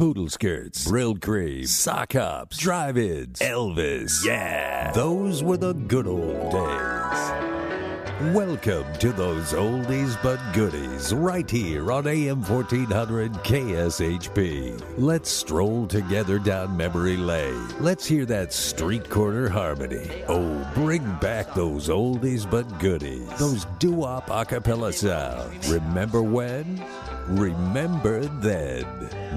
poodle skirts, Brylcreem, sock hops, drive-ins, Elvis. Yeah, those were the good old days. Welcome to those oldies but goodies right here on AM 1400 KSHP. Let's stroll together down memory lane. Let's hear that street corner harmony. Oh, bring back those oldies but goodies. Those doo-wop acapella sounds. Remember when? Remember then.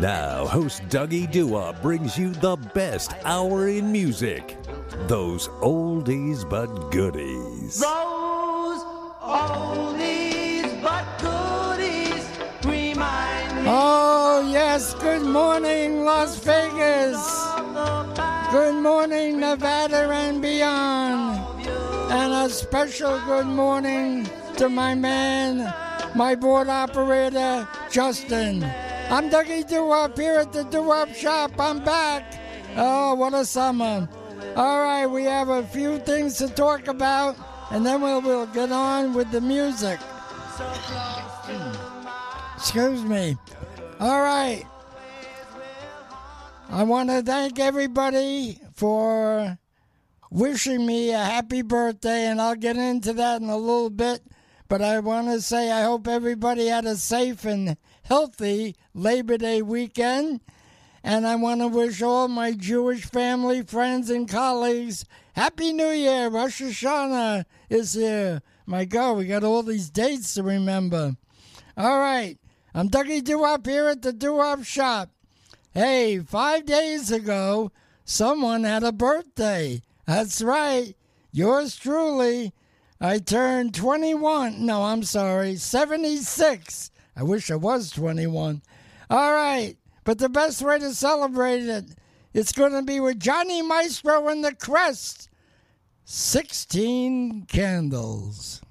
Now, host Dougie Doo-wop brings you the best hour in music. Those oldies but goodies. Those Oh, yes. Good morning, Las Vegas. of the past. Good morning, Nevada and beyond. And a special good morning to my man, my board operator, Justin. I'm Dougie Doo-Wop here at the Doo-Wop shop. I'm back. Oh, what a summer. All right, we have a few things to talk about, and then we'll, we'll get on with the music. Excuse me. All right. I want to thank everybody for wishing me a happy birthday, and I'll get into that in a little bit. But I want to say I hope everybody had a safe and healthy Labor Day weekend. And I want to wish all my Jewish family, friends, and colleagues Happy New Year. Rosh Hashanah is here. My God, we got all these dates to remember. All right. I'm Dougie Doo-Wop here at the Doo-Wop shop. Hey, five days ago, someone had a birthday. That's right. Yours truly. I turned 21. No, I'm sorry, 76. I wish I was 21. All right. But the best way to celebrate it, it's going to be with Johnny Maestro and the Crest. 16 candles.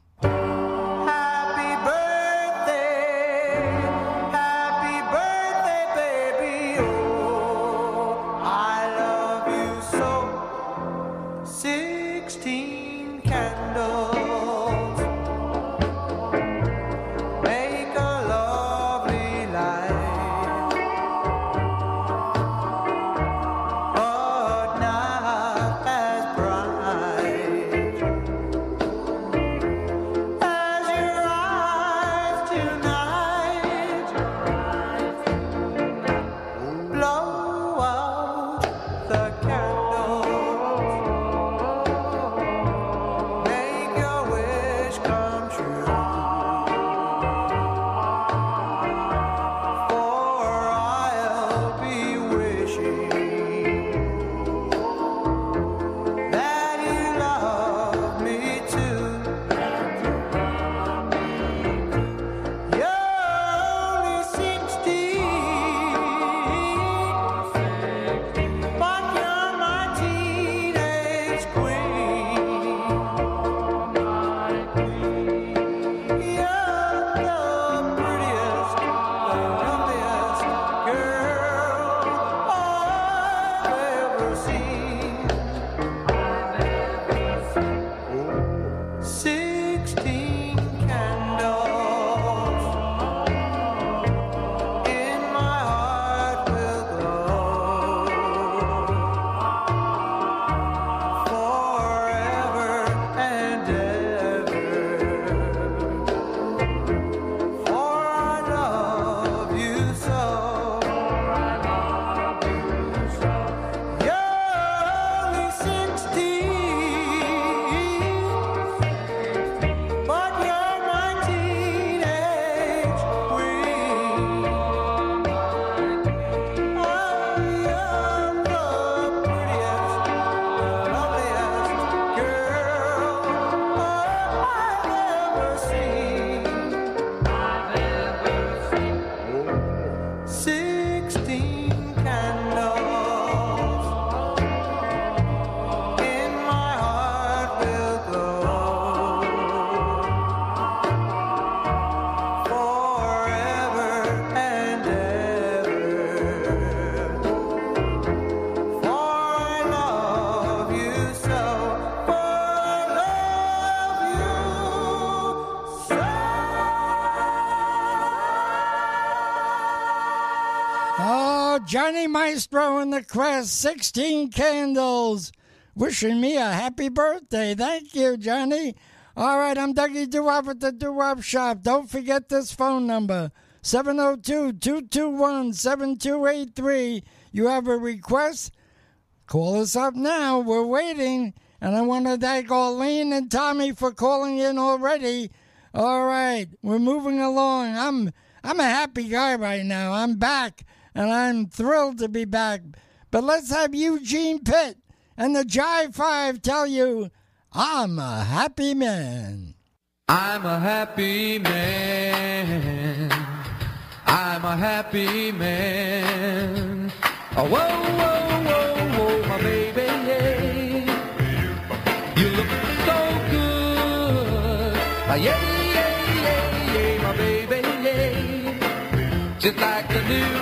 Crest, 16 candles, wishing me a happy birthday. Thank you, Johnny. All right, I'm Dougie Doo-Wop at the Doo-Wop Shop. Don't forget this phone number, 702-221-7283. You have a request? Call us up now. We're waiting. And I want to thank Arlene and Tommy for calling in already. All right, we're moving along. I'm I'm a happy guy right now. I'm back, and I'm thrilled to be back. But let's have Eugene Pitt and the Jive Five tell you I'm a happy man. I'm a happy man. I'm a happy man. Oh, whoa, whoa, whoa, whoa, my baby. You look so good. Ah, yeah, yeah, yeah, yeah, my baby. Just like I knew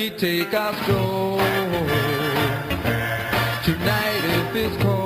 we take our stroll, tonight if it's cold,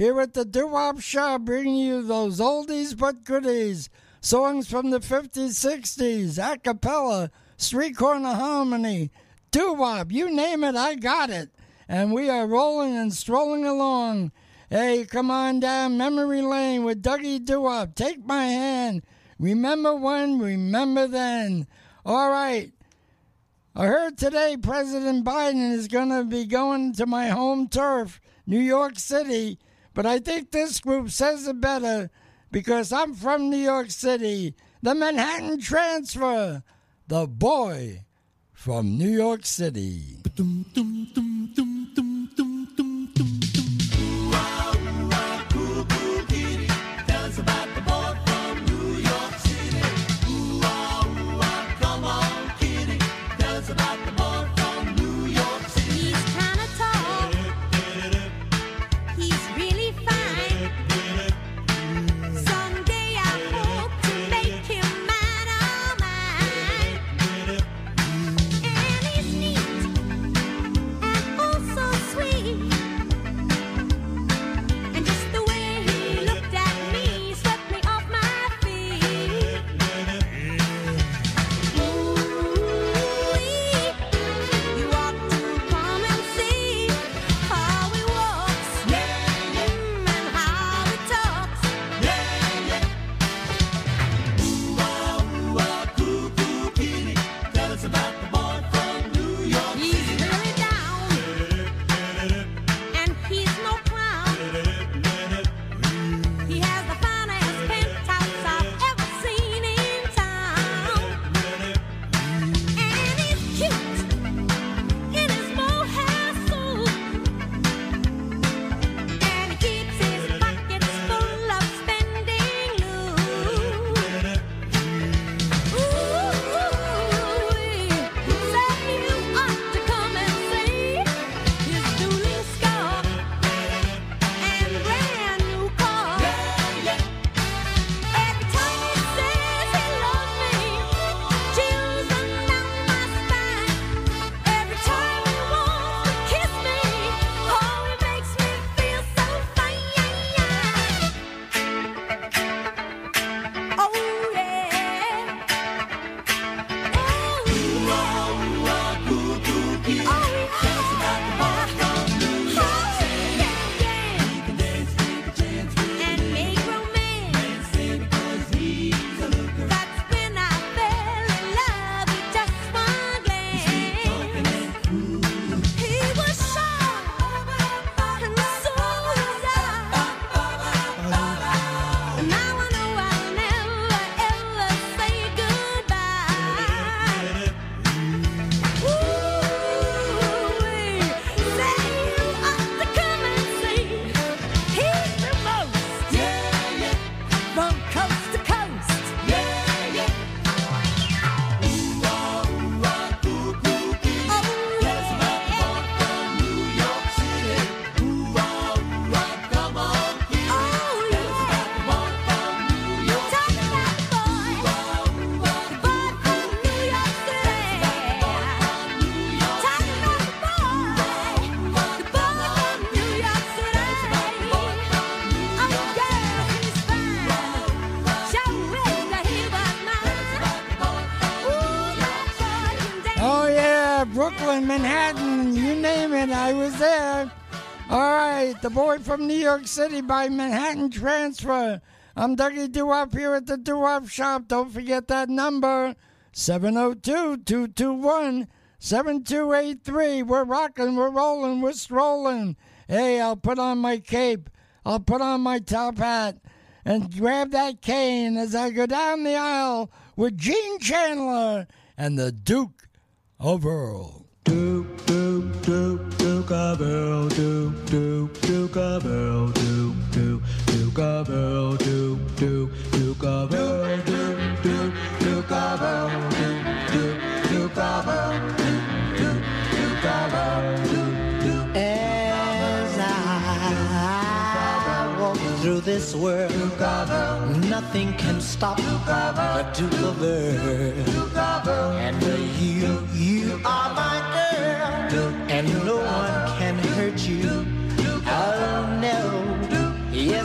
here at the Doo-Wop Shop bringing you those oldies but goodies. Songs from the 50s, 60s, a cappella, street corner harmony, doo-wop, you name it, I got it. And we are rolling and strolling along. Hey, come on down memory lane with Dougie Doo-Wop. Take my hand. Remember when, remember then. All right. I heard today President Biden is going to be going to my home turf, New York City, but I think this group says it better because I'm from New York City. The Manhattan Transfer, the boy from New York City. The boy from New York City by Manhattan Transfer. I'm Dougie Doo-Wop here at the Doo-Wop Shop. Don't forget that number, 702-221-7283. We're rocking, we're rolling, we're strolling. Hey, I'll put on my cape. I'll put on my top hat and grab that cane as I go down the aisle with Gene Chandler and the Duke of Earl. Duke, Duke, Duke, Duke of Earl, Duke, Duke, Duke of Earl, Duke, Duke, Duke of Earl, Duke, Duke, Duke of Earl, Duke, Duke, Duke of Earl, Duke, Duke, Duke of Earl, Duke, Duke, Duke of Earl, Duke, Duke. As I walk through this world, nothing can stop the Duke of Earl. And you, you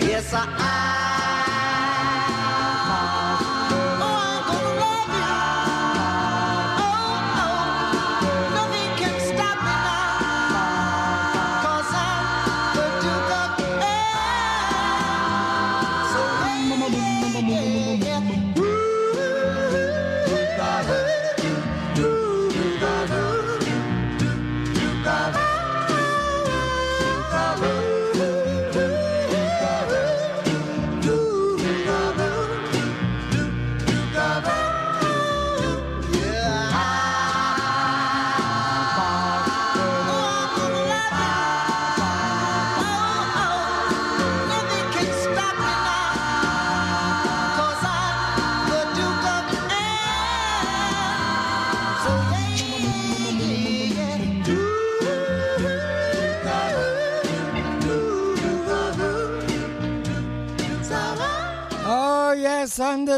Yes, I.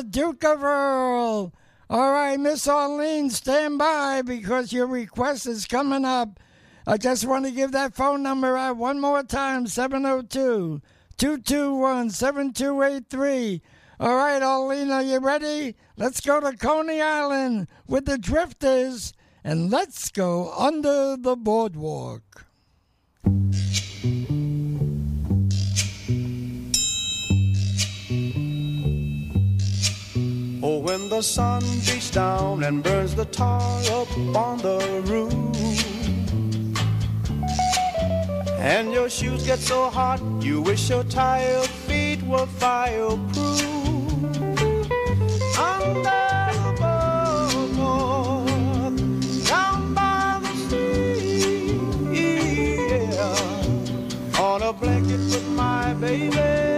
Duke of Earl. All right, Miss Arlene, stand by because your request is coming up. I just want to give that phone number out one more time 702 221 7283. All right, Arlene, are you ready? Let's go to Coney Island with the Drifters and let's go under the boardwalk. Oh, when the sun beats down and burns the tar up on the roof, and your shoes get so hot, you wish your tired feet were fireproof. Under the boardwalk, down by the sea, yeah. on a blanket with my baby,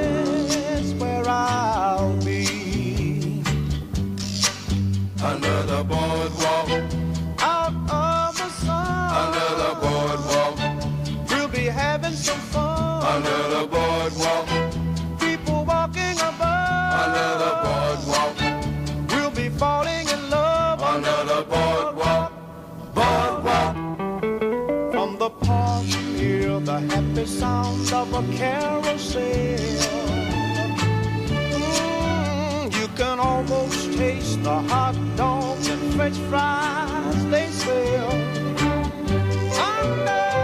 under the boardwalk. Out of the sun. Under the boardwalk. We'll be having some fun. Under the boardwalk. People walking above. Under the boardwalk. We'll be falling in love. Under the boardwalk. Boardwalk. From the park, hear the happy sound of a carousel. Can almost taste the hot dogs and french fries they sell. Under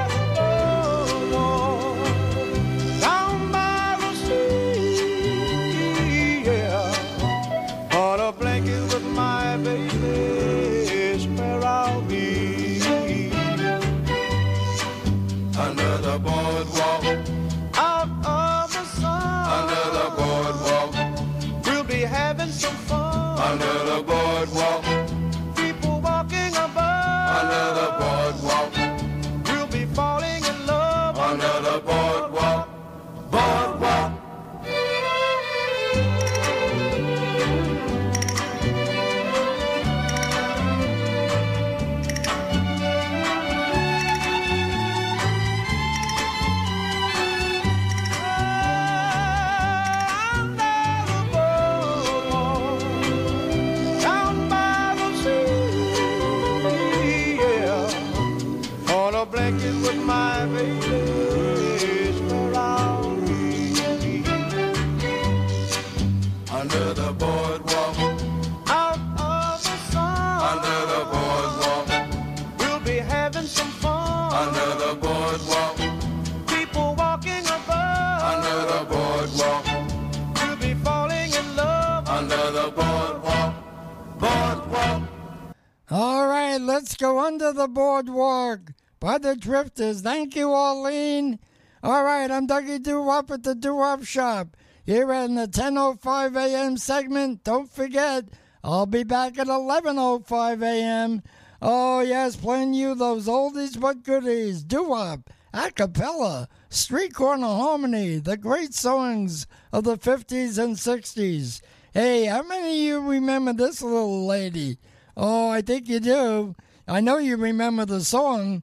Drifters. Thank you, Arlene. All right, I'm Dougie Doo-Wop at the Doo-Wop Shop. Here in the 10.05 a.m. segment, don't forget, I'll be back at 11.05 a.m. Oh, yes, playing you those oldies but goodies, doo-wop, a cappella, street corner harmony, the great songs of the 50s and 60s. Hey, how many of you remember this little lady? Oh, I think you do. I know you remember the song.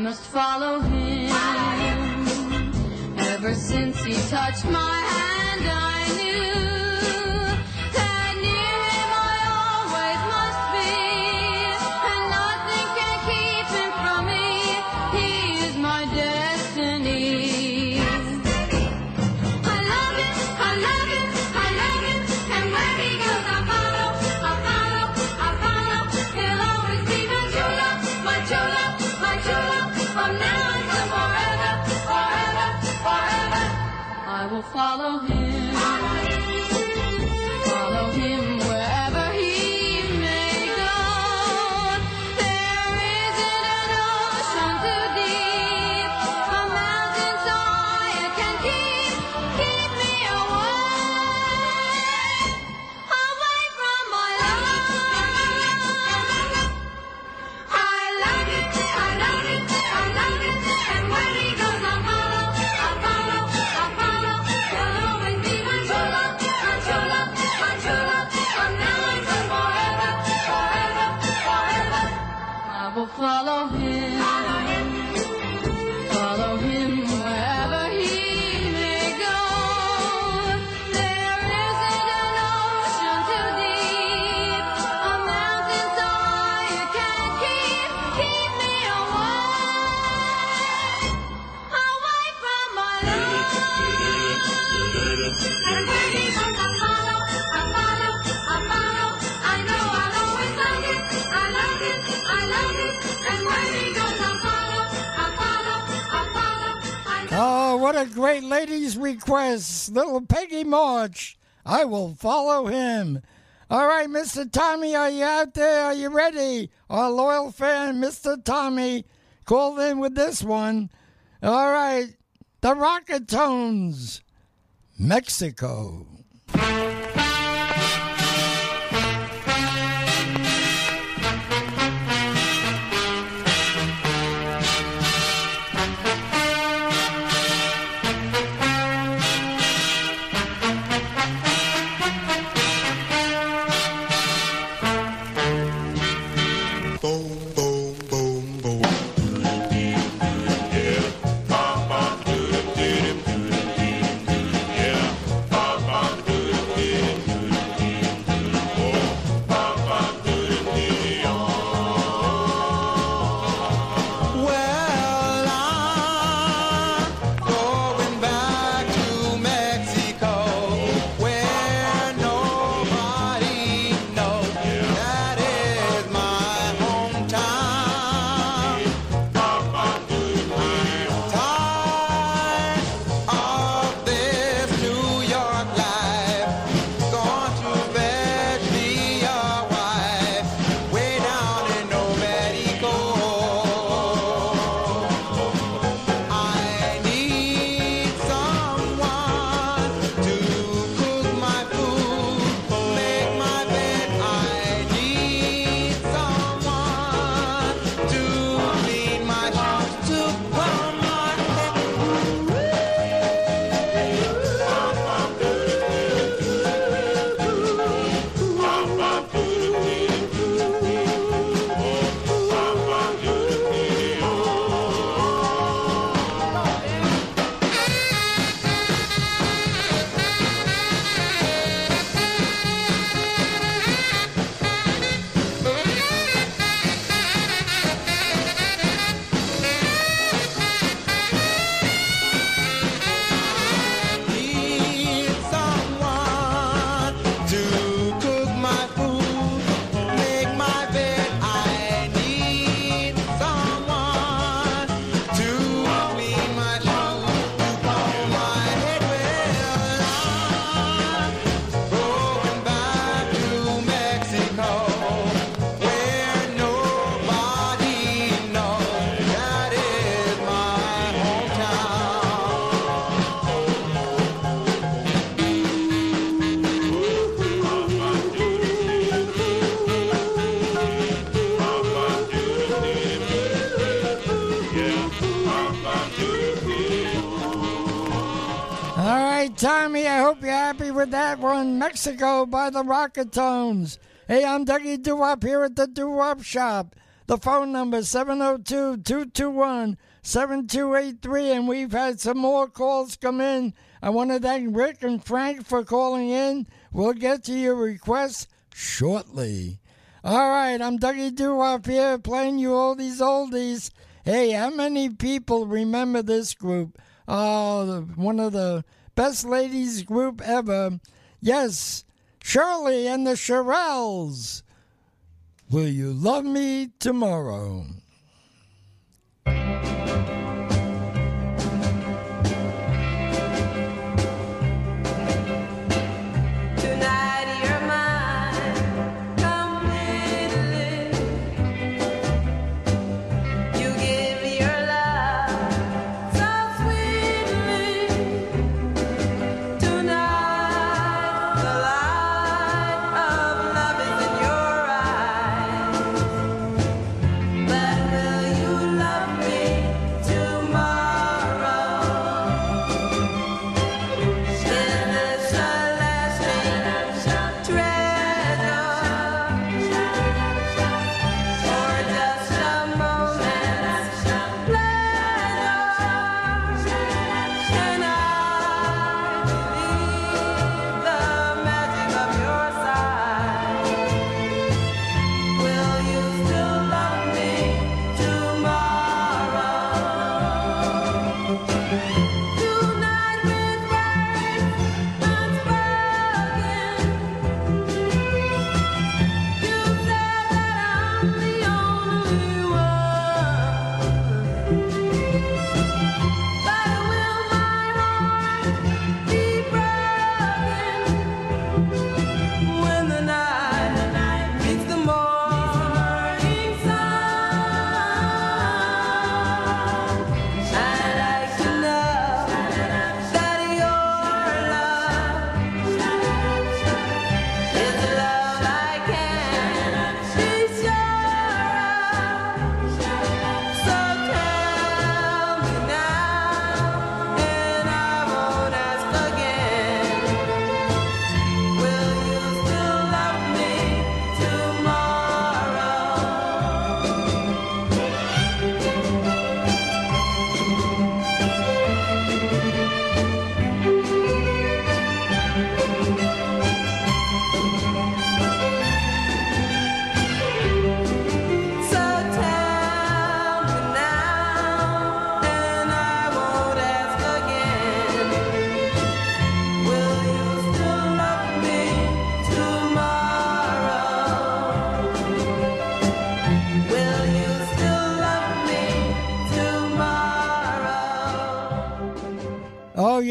must follow him. Ever since he touched my hand. Oh, what a great lady's request. Little Peggy March. I will follow him. All right, Mr. Tommy, are you out there? Are you ready? Our loyal fan, Mr. Tommy, called in with this one. All right, the Rocketones. Mexico. Mexico by the Rocketones. Hey, I'm Dougie Doo-Wop here at the Doo-Wop Shop. The phone number 702-221-7283, and we've had some more calls come in. I want to thank Rick and Frank for calling in. We'll get to your requests shortly. All right, I'm Dougie Doo-Wop here playing you all these oldies. Hey, how many people remember this group? Oh, one of the best ladies group ever. Yes, Shirley and the Shirelles. Will you love me tomorrow?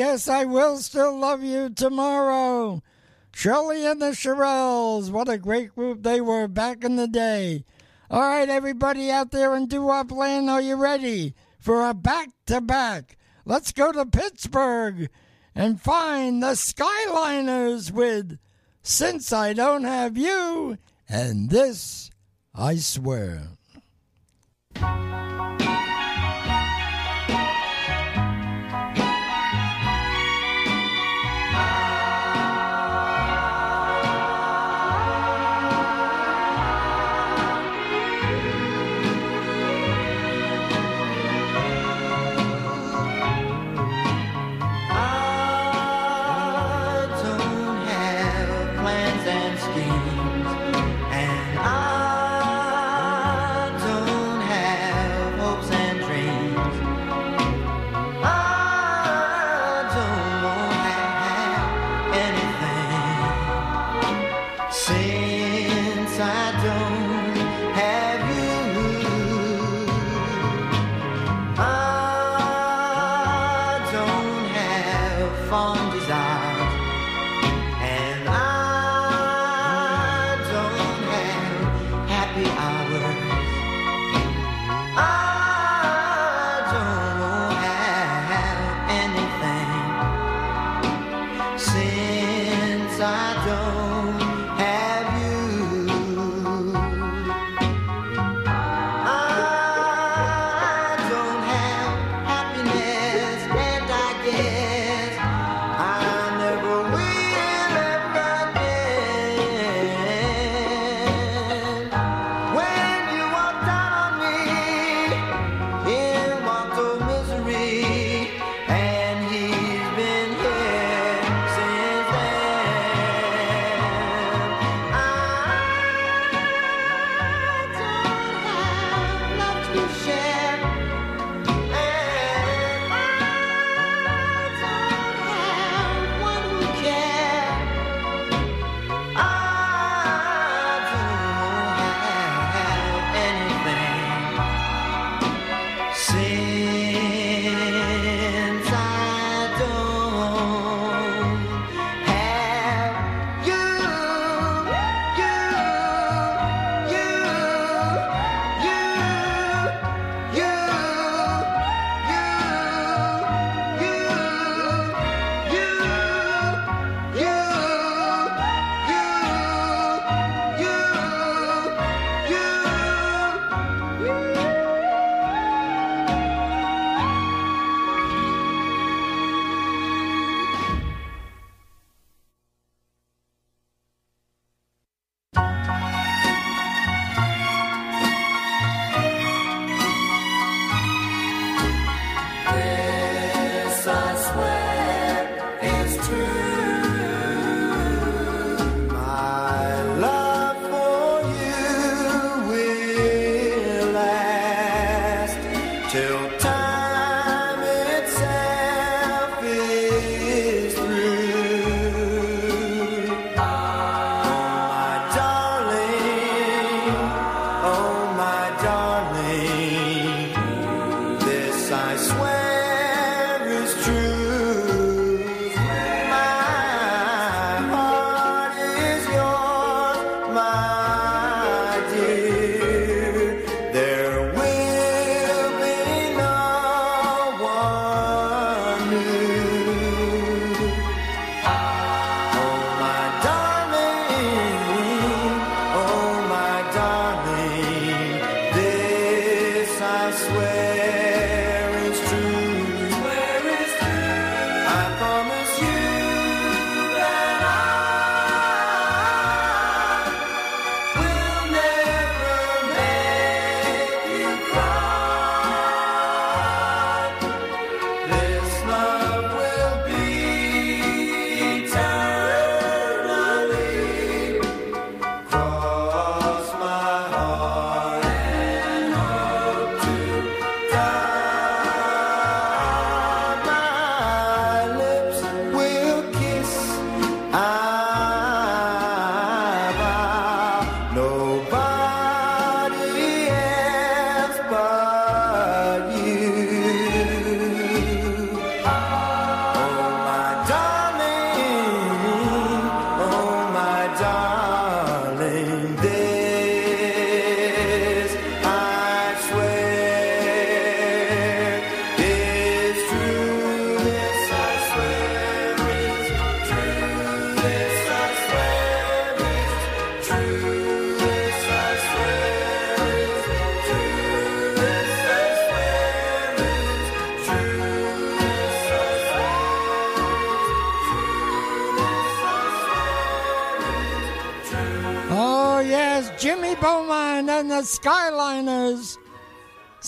Yes, I will still love you tomorrow. Shirley and the Shirelles. What a great group they were back in the day. All right, everybody out there in doo-wop land, are you ready for a back-to-back? Let's go to Pittsburgh and find the Skyliners with Since I Don't Have You and This I Swear.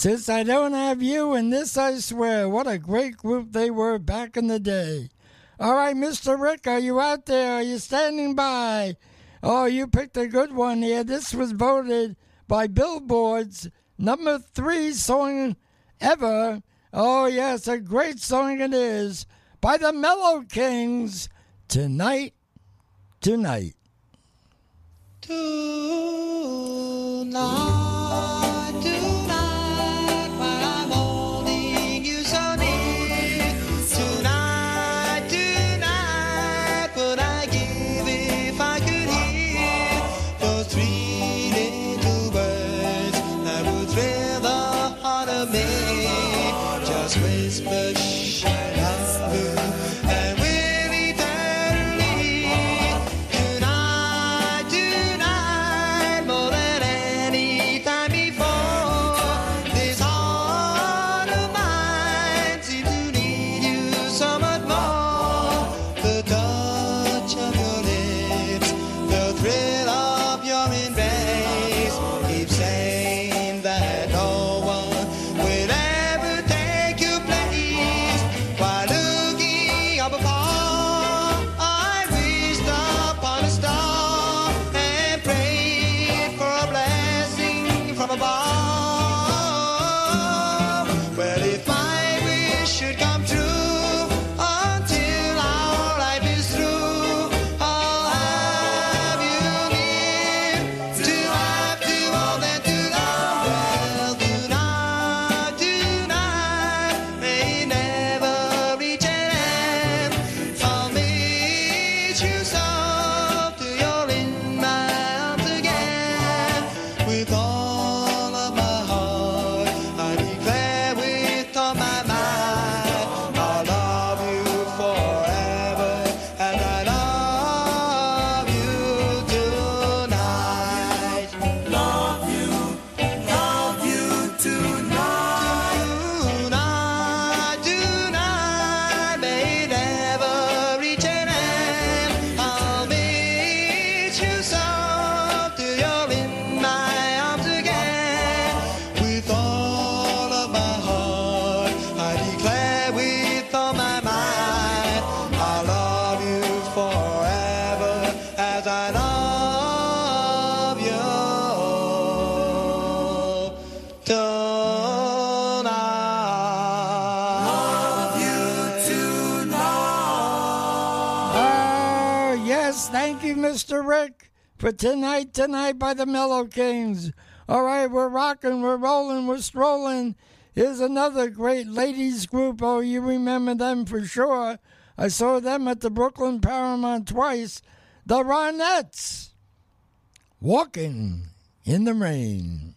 Since I don't have you in this, I swear, what a great group they were back in the day. All right, Mr. Rick, are you out there? Are you standing by? Oh, you picked a good one here. This was voted by Billboard's number three song ever. Oh, yes, a great song it is by the Mellow Kings. Tonight, tonight. Tonight. For Tonight, Tonight by the Mellow Kings. All right, we're rocking, we're rolling, we're strolling. Here's another great ladies group. Oh, you remember them for sure. I saw them at the Brooklyn Paramount twice. The Ronettes. Walking in the Rain.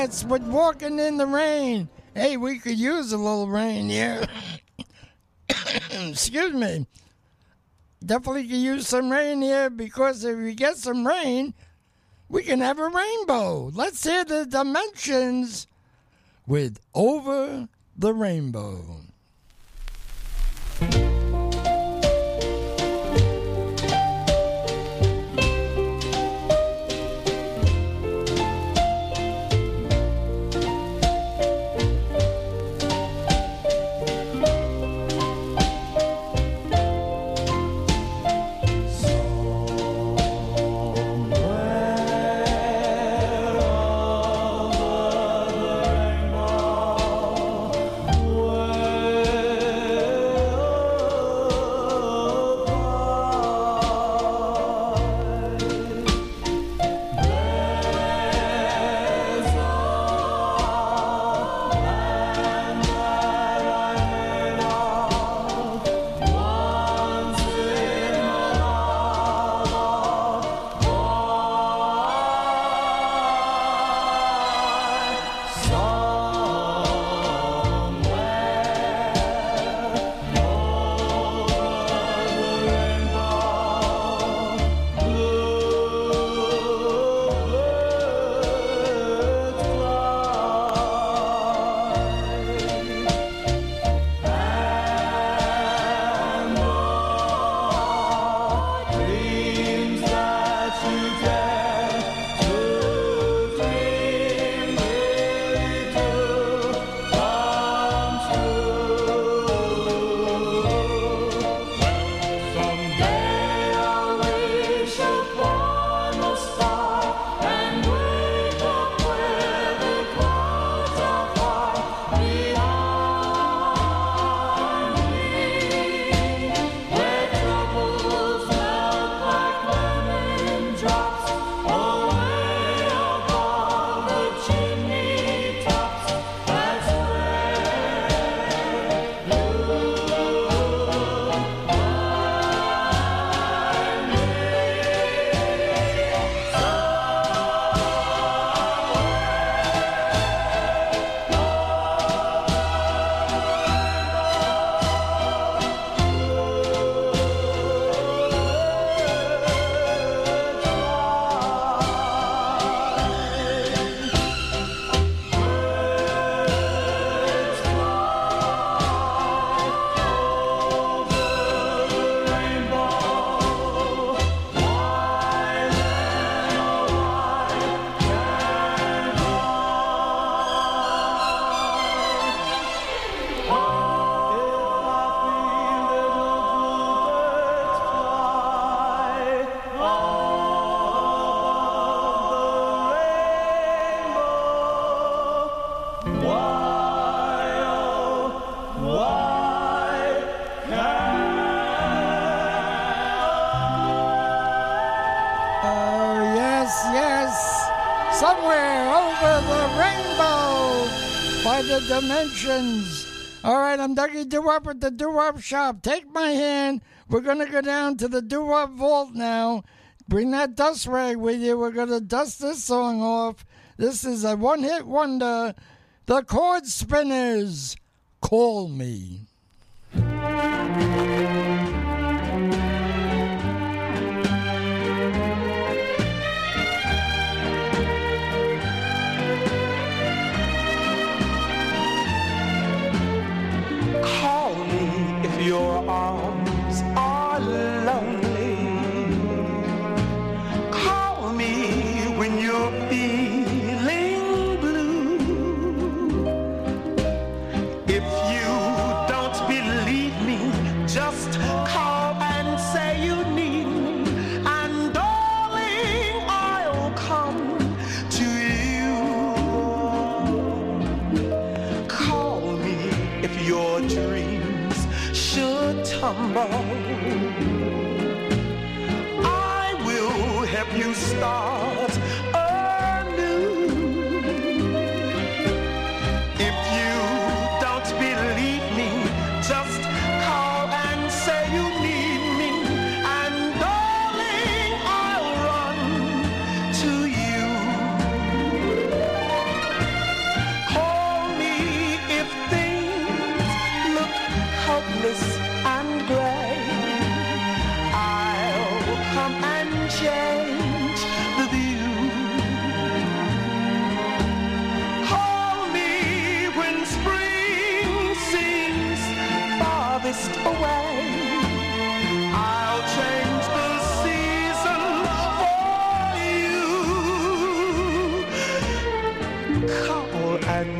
Ronettes with Walking in the Rain. Hey, we could use a little rain here. Excuse me. Definitely could use some rain here because if we get some rain, we can have a rainbow. Let's hear the dimensions with Over the Rainbow. Dimensions. All right, I'm Dougie Doo-Wop at the Doo-Wop Shop. Take my hand. We're going to go down to the Doo-Wop Vault now. Bring that dust rag with you. We're going to dust this song off. This is a one-hit wonder. The Chord Spinners. Call me.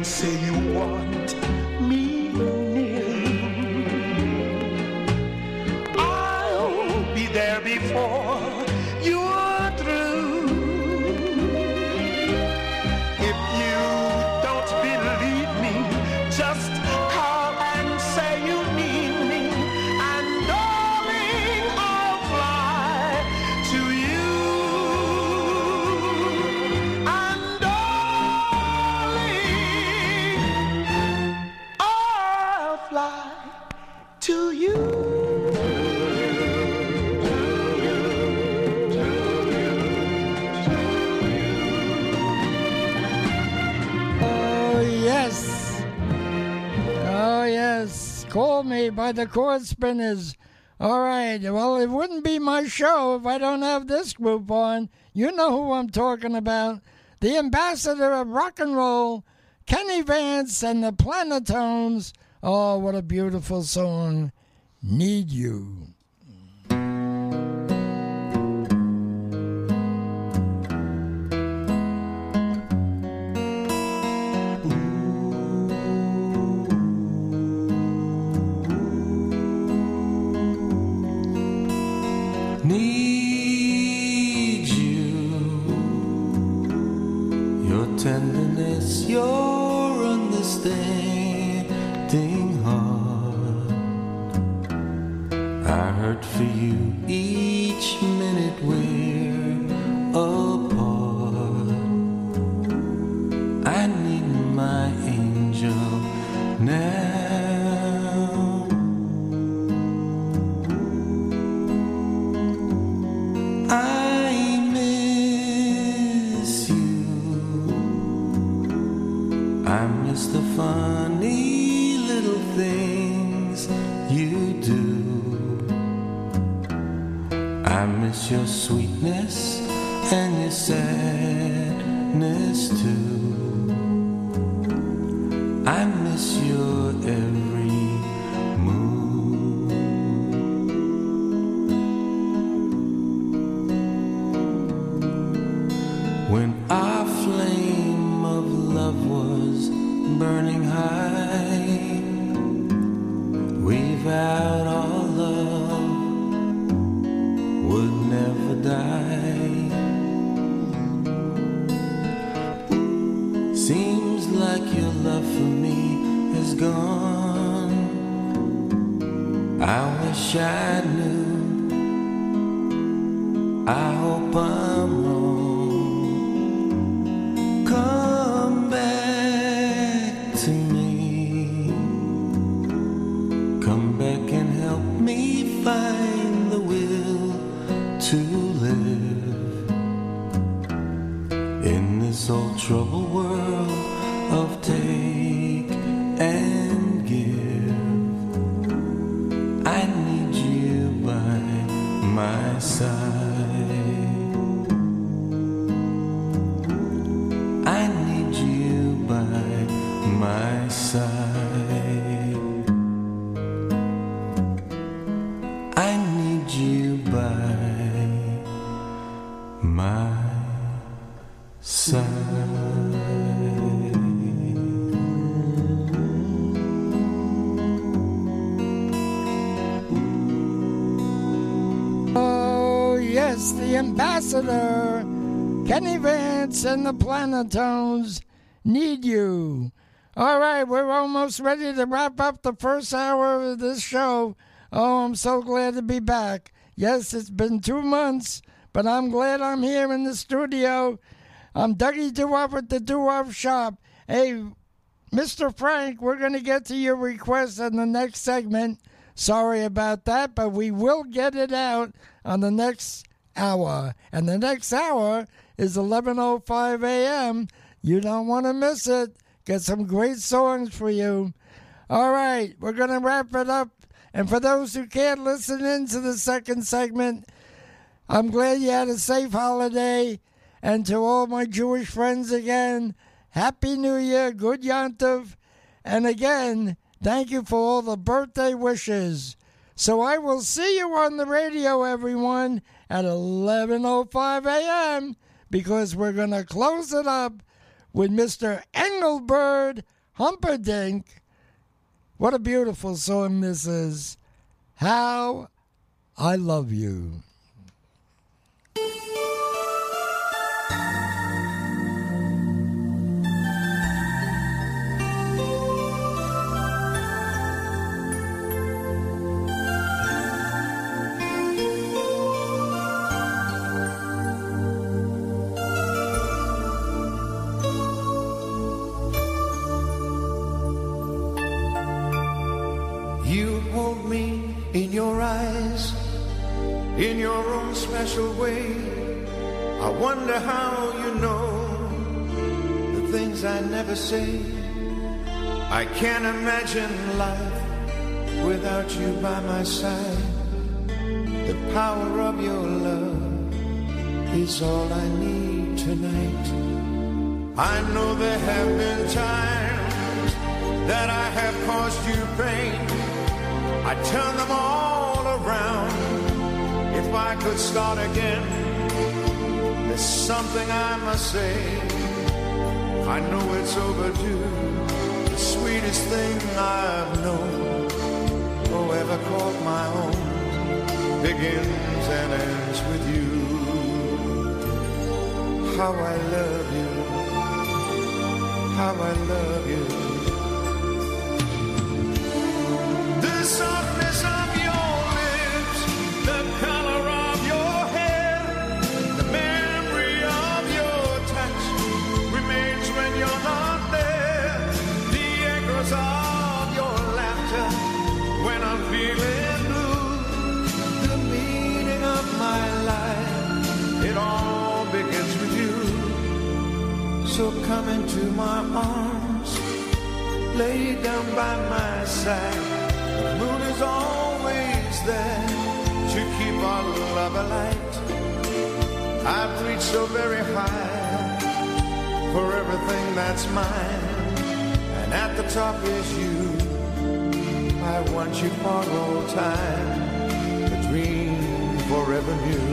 Say you want by the chord spinners. All right. Well, it wouldn't be my show if I don't have this group on. You know who I'm talking about. The ambassador of rock and roll, Kenny Vance and the Planetones. Oh, what a beautiful song. Need You. Need you, your tenderness, your understanding heart. I hurt for and give. I need you by my side. Kenny Vance and the Planetones need you. All right, we're almost ready to wrap up the first hour of this show. Oh, I'm so glad to be back. Yes, it's been two months, but I'm glad I'm here in the studio. I'm Dougie Doo-Wop at the Doo-Wop Shop. Hey, Mr. Frank, we're going to get to your request in the next segment. Sorry about that, but we will get it out on the next hour. And the next hour is 11:05 a.m. You don't want to miss it. Get some great songs for you. All right, we're going to wrap it up. And for those who can't listen in to the second segment, I'm glad you had a safe holiday. And to all my Jewish friends again, Happy New Year, good Yontiv. And again, thank you for all the birthday wishes. So I will see you on the radio, everyone, at 11.05 a.m. because we're going to close it up with Mr. Engelbert Humperdinck. What a beautiful song this is. How I Love You. You in your own special way. I wonder how you know the things I never say. I can't imagine life without you by my side. The power of your love is all I need tonight. I know there have been times that I have caused you pain. I turn them all around. If I could start again, there's something I must say. I know it's overdue. The sweetest thing I've known, or ever called my own, begins and ends with you. How I love you. How I love you. The into my arms, lay down by my side. The moon is always there to keep our love alight. I've reached so very high for everything that's mine, and at the top is you. I want you for all time, a dream forever new.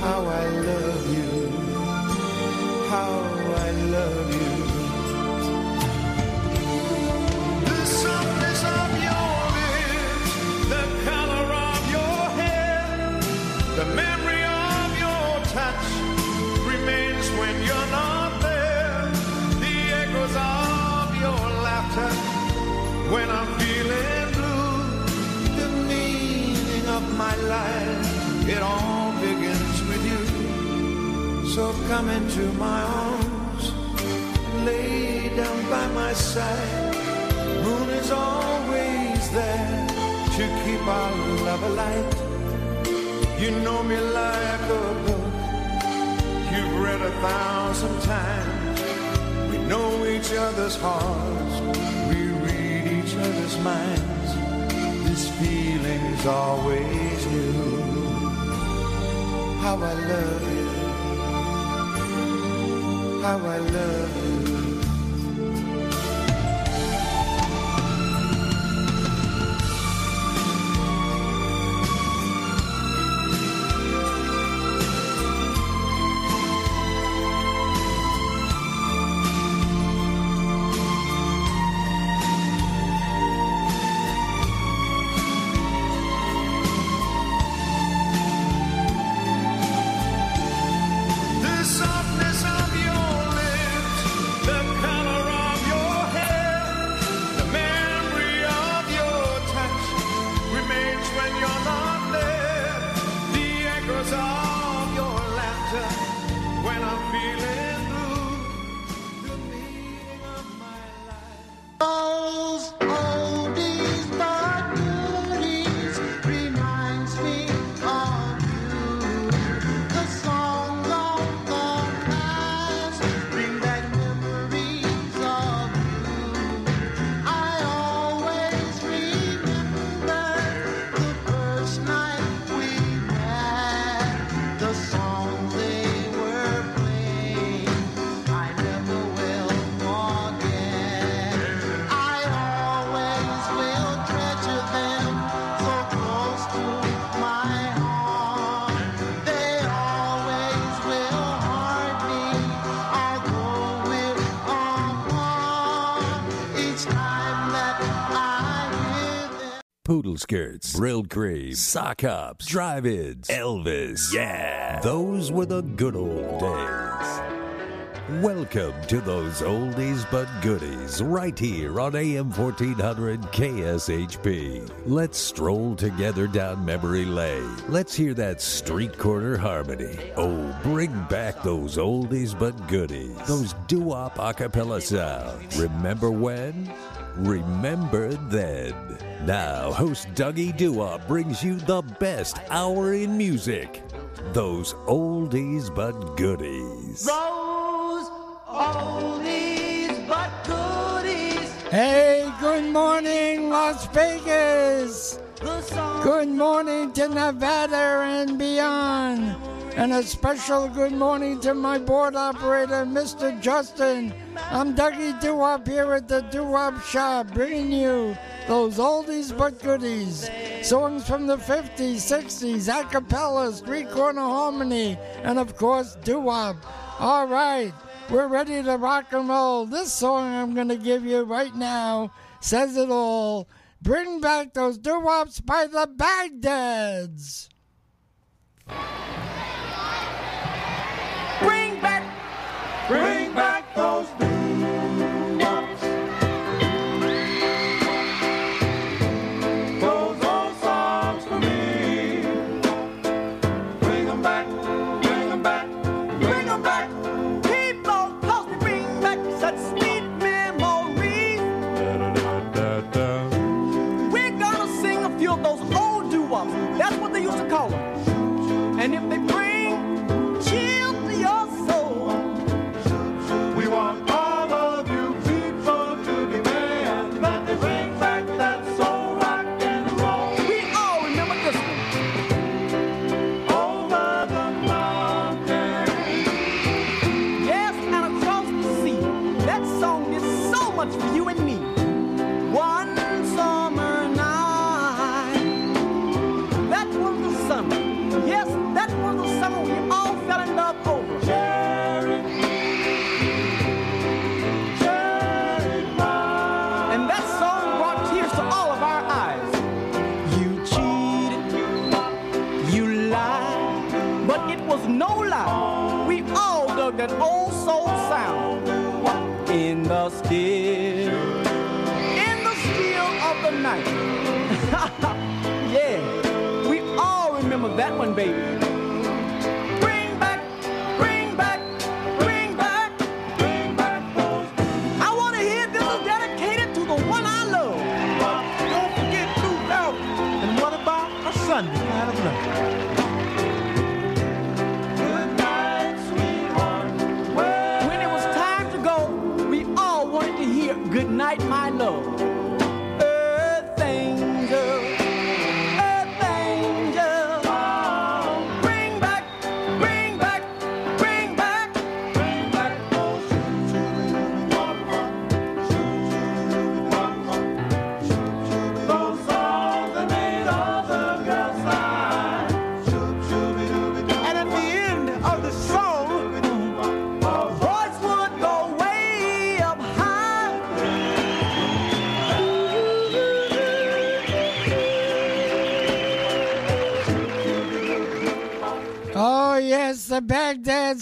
How I love you, when I'm feeling blue. The meaning of my life, So come into my arms, lay down by my side. Moon is always there to keep our love alight. You know me like a book you've read a thousand times. We know each other's hearts, we read each other's minds. This feeling's always new. How I love you. How I love Skirts, Brylcreem, sock hops, drive-ins, Elvis. Yeah, those were the good old days. Welcome to those oldies but goodies right here on AM 1400 KSHP. Let's stroll together down memory lane. Let's hear that street corner harmony. Oh, bring back those oldies but goodies. Those doo-wop acapella sounds. Remember when? Remember then. Now, host Dougie Doo-wop brings you the best hour in music. Those oldies but goodies. Those oldies but goodies. Hey, good morning, Las Vegas. Good morning to Nevada and beyond. And a special good morning to my board operator, Mr. Justin. I'm Dougie Doo-Wop here at the Doo-Wop Shop, bringing you those oldies but goodies. Songs from the 50s, 60s, a cappella, street corner harmony, and of course, doo-wop. All right, we're ready to rock and roll. This song I'm going to give you right now says it all. Bring back those doo-wops by the Bagdads. bring back, bring back those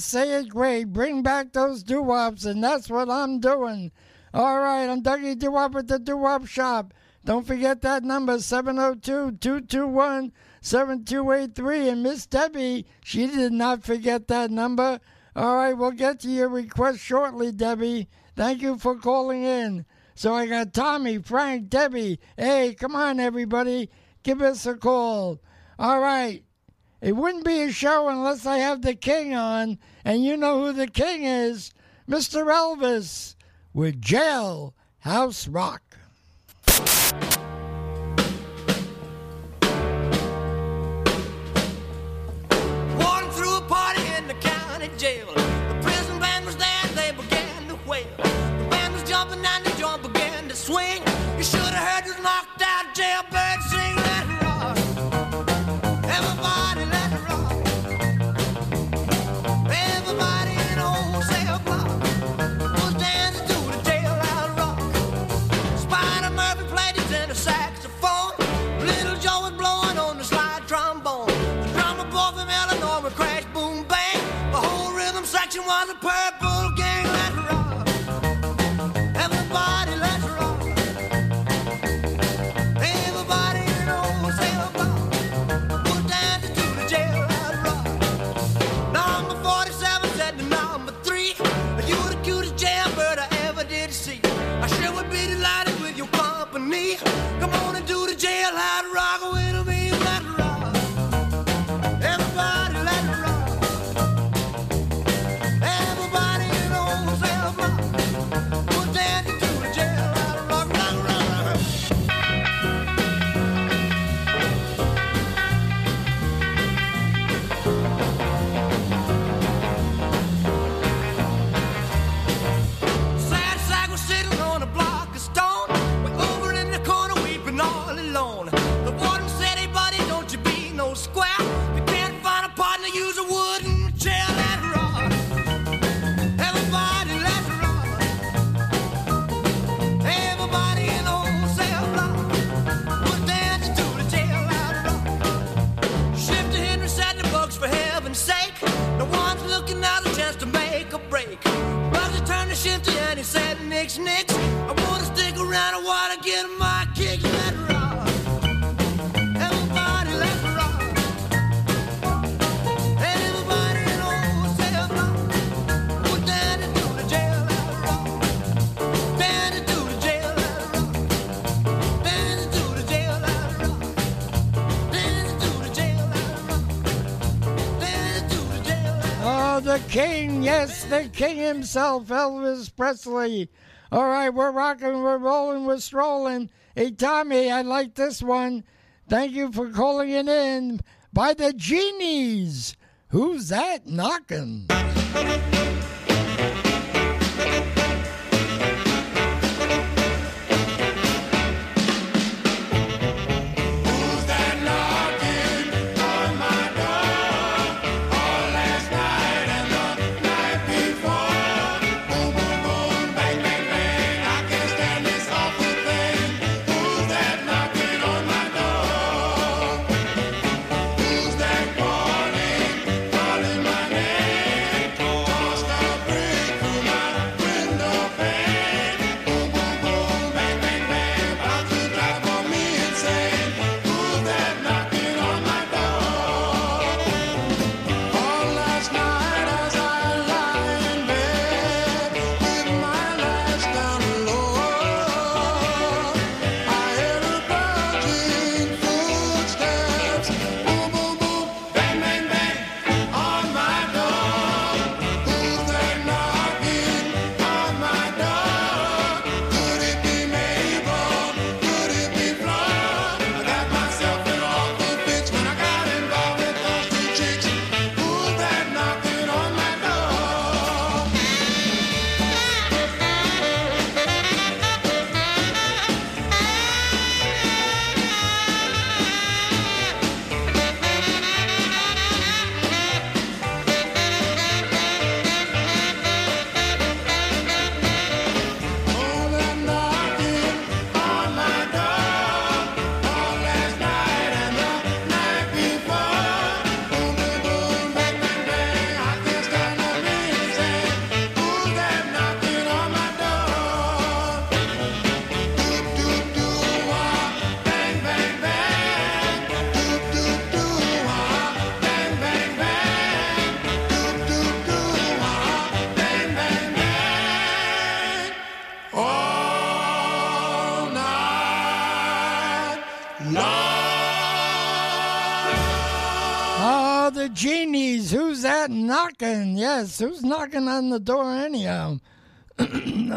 say it great. Bring back those doo-wops, and that's what I'm doing. All right, I'm Dougie Doo-Wop at the Doo-Wop Shop. Don't forget that number, 702-221-7283. And Miss Debbie, she did not forget that number. All right, we'll get to your request shortly, Debbie. Thank you for calling in. So I got Tommy, Frank, Debbie. Hey, come on, everybody. Give us a call. All right. It wouldn't be a show unless I have the king on, and you know who the king is Mr. Elvis with Jailhouse Rock. Walking through a party in the county jail. The prison band was there, they began to wail. The band was jumping and the joint began to swing. You should have heard this knocked out jailbird section was the king, yes, the king himself, Elvis Presley. All right, we're rocking, we're rolling, we're strolling. Hey, Tommy, I like this one. Thank you for calling it in by the genies. Who's that knocking?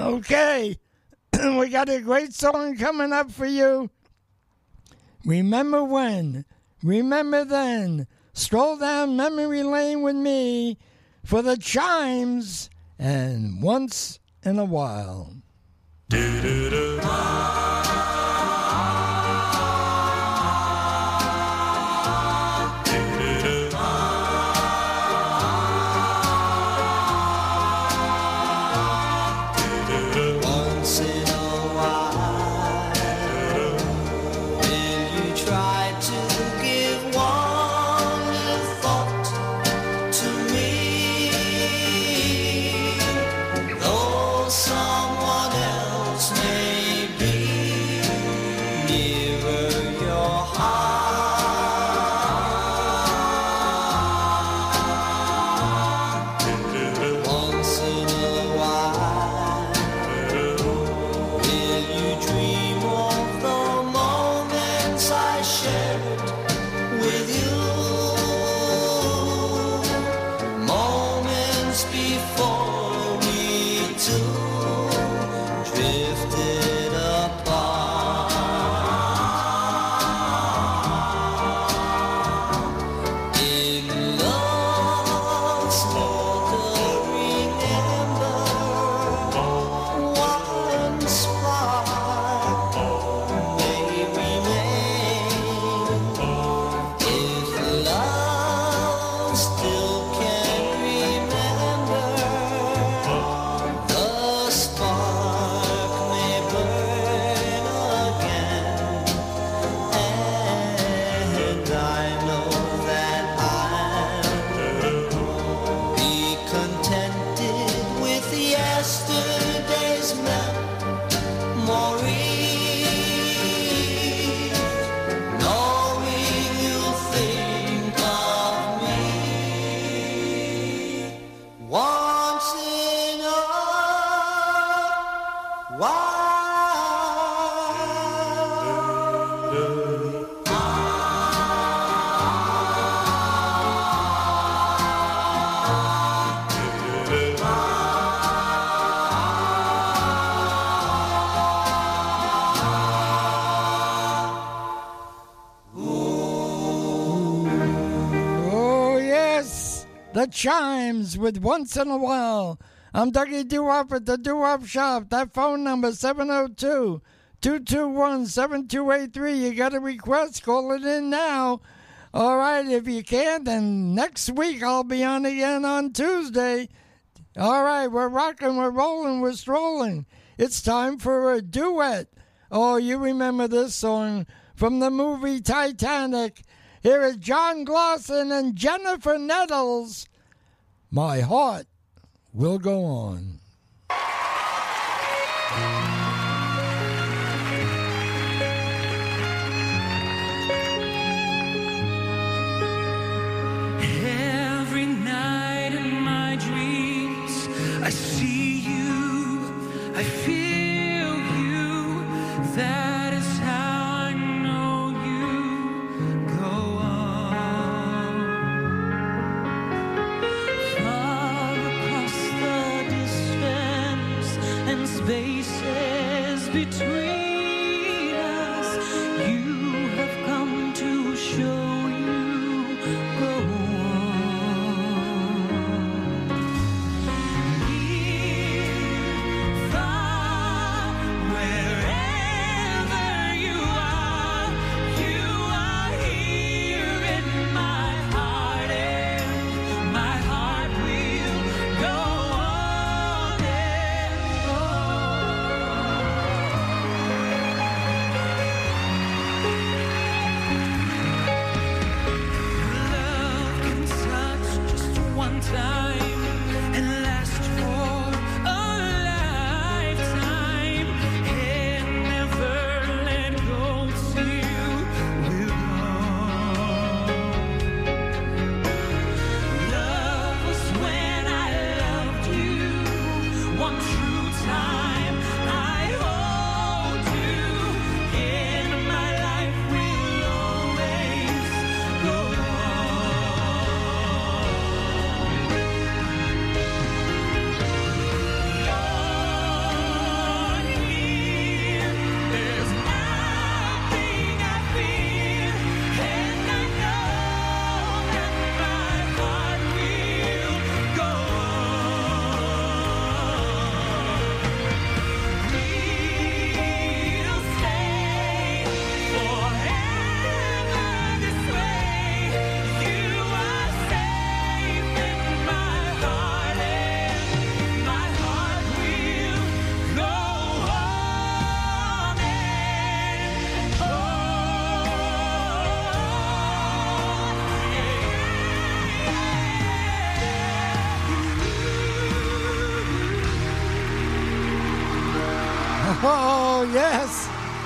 Okay, we got a great song coming up for you. Remember when? Remember then? Stroll down memory lane with me for the chimes and once in a while. Once chimes with once in a while. I'm Dougie Doo-Wop at the Doo-Wop Shop. That phone number 702 221 7283. You got a request? Call it in now. All right, if you can't, then next week I'll be on again on Tuesday. All right, we're rocking, we're rolling, we're strolling. It's time for a duet. Oh, you remember this song from the movie Titanic. Here is John Glosson and Jennifer Nettles. My heart will go on.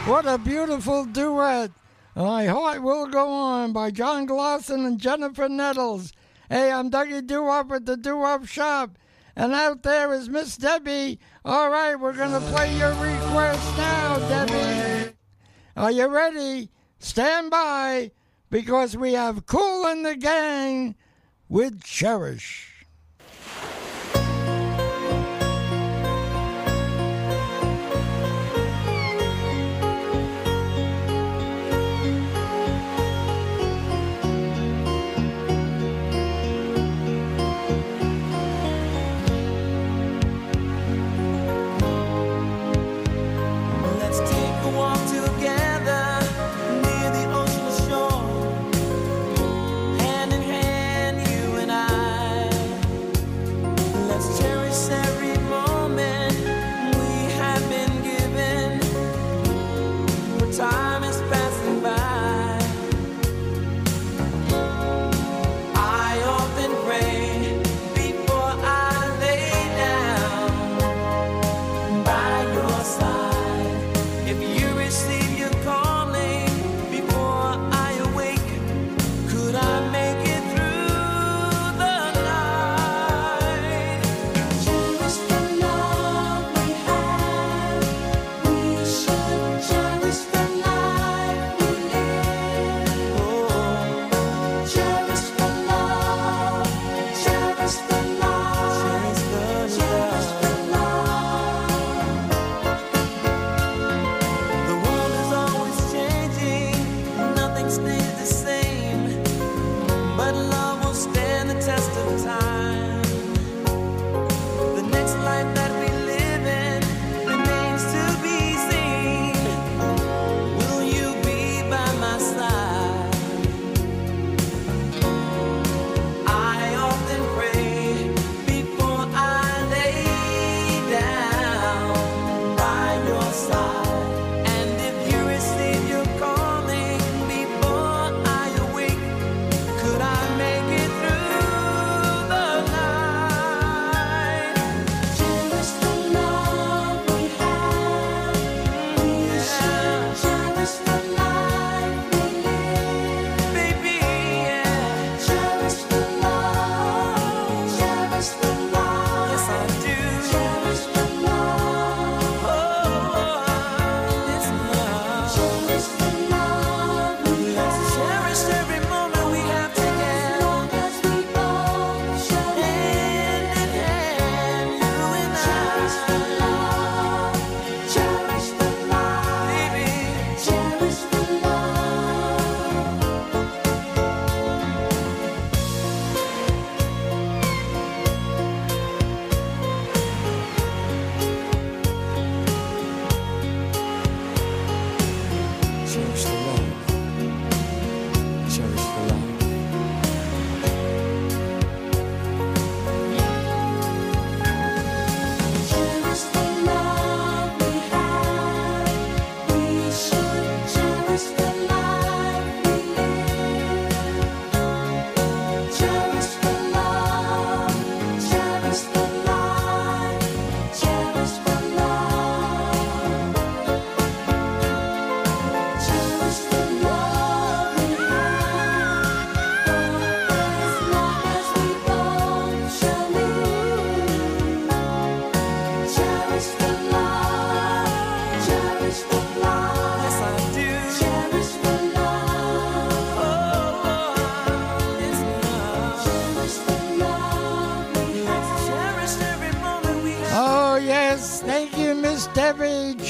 What a beautiful duet. My Heart Will Go On by John Glosson and Jennifer Nettles. Hey, I'm Dougie Doo-Wop at the Doo-Wop Shop. And out there is Miss Debbie. All right, we're going to play your request now, Debbie. Are you ready? Stand by because we have Kool & the Gang with Cherish.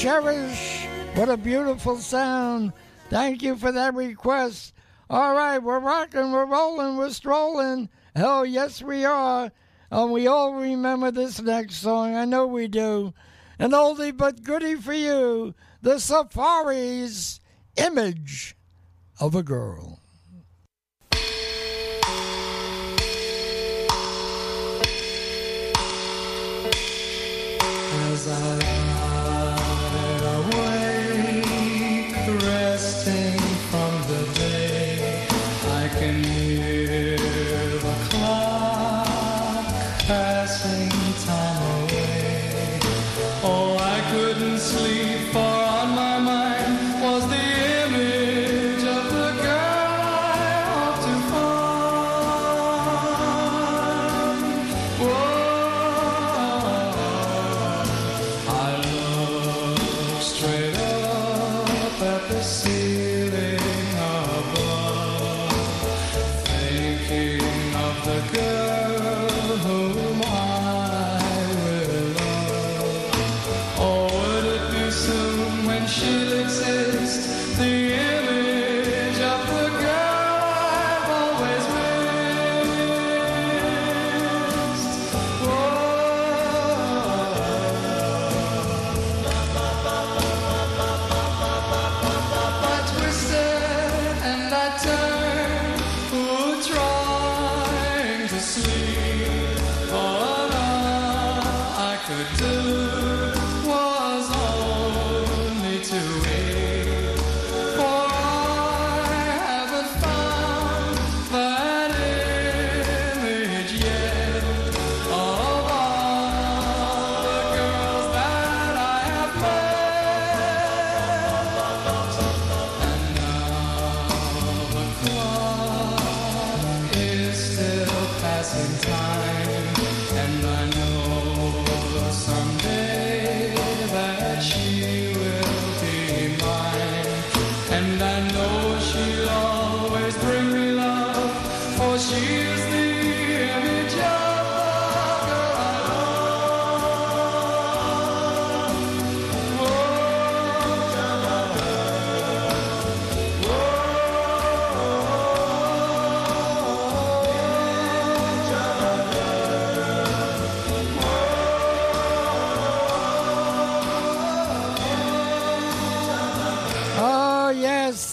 Cherish. What a beautiful sound. Thank you for that request. All right, we're rocking, we're rolling, we're strolling. Hell, yes, we are. And we all remember this next song. I know we do. An oldie but goodie for you. The Safari's Image of a Girl. As I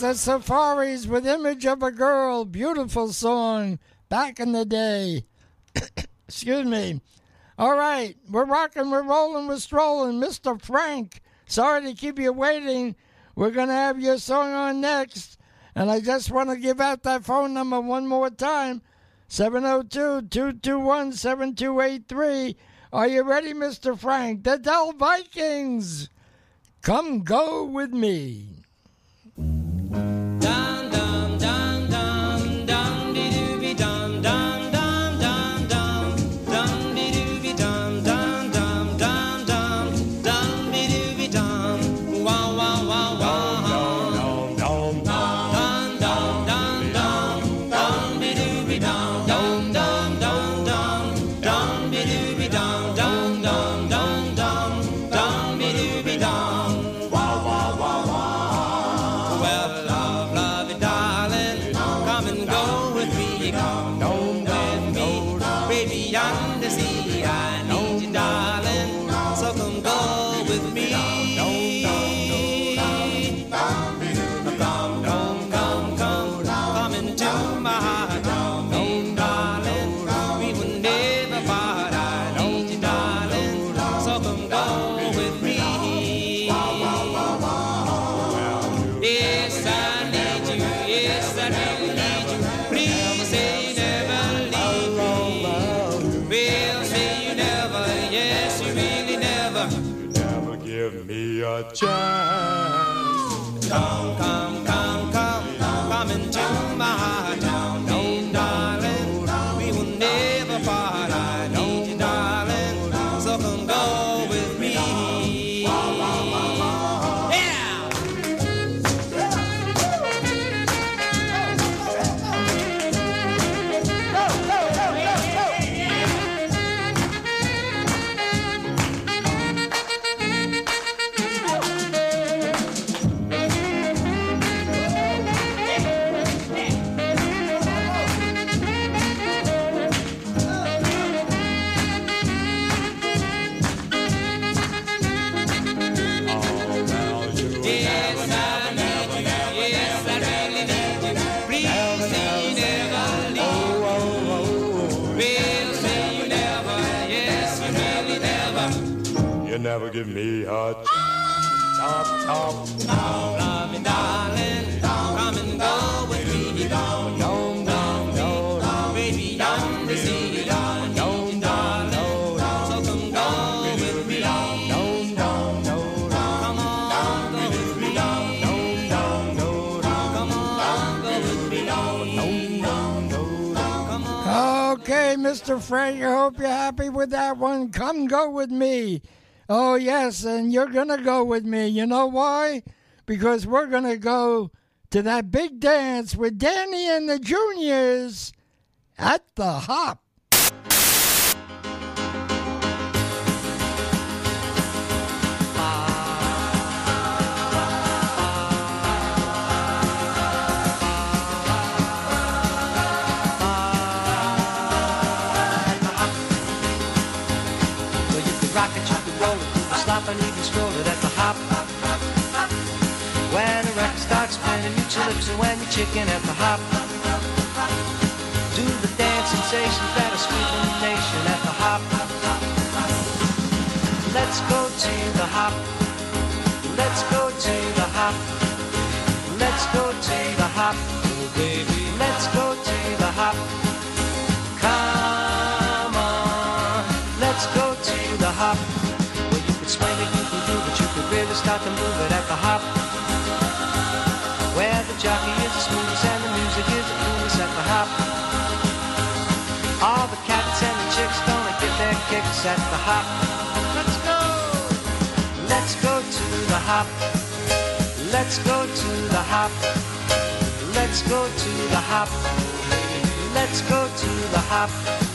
The Safaris with Image of a Girl. Beautiful song back in the day. Excuse me. All right, we're rocking, we're rolling, we're strolling. Mr. Frank, sorry to keep you waiting. We're going to have your song on next. And I just want to give out that phone number one more time 702 221 7283. Are you ready, Mr. Frank? The Dell Vikings. Come go with me. Give me a chop, chop. Love me, darling. Come and go with me. Come, come, come, come. Baby, on the sea. I need you, darling. So come go with me. Come on, go with me. Come on, go with me. Okay, Mr. Frank, I hope you're happy with that one. Come go with me. Oh, yes, and you're going to go with me. You know why? Because we're going to go to that big dance with Danny and the Juniors at the Hop. Record starts spinning, your lips and when you're chicken at the hop. Do the dance sensations that are sweeping the nation at the hop. Let's go to the hop. Let's go to the hop. Let's go to the hop. Oh, baby, let's go to the hop. Come on, let's go to the hop. Well, you can swing it, you can groove it, you can really start to move it at the hop. At the hop. Let's go, let's go to the hop. Let's go to the hop. Let's go to the hop. Let's go to the hop.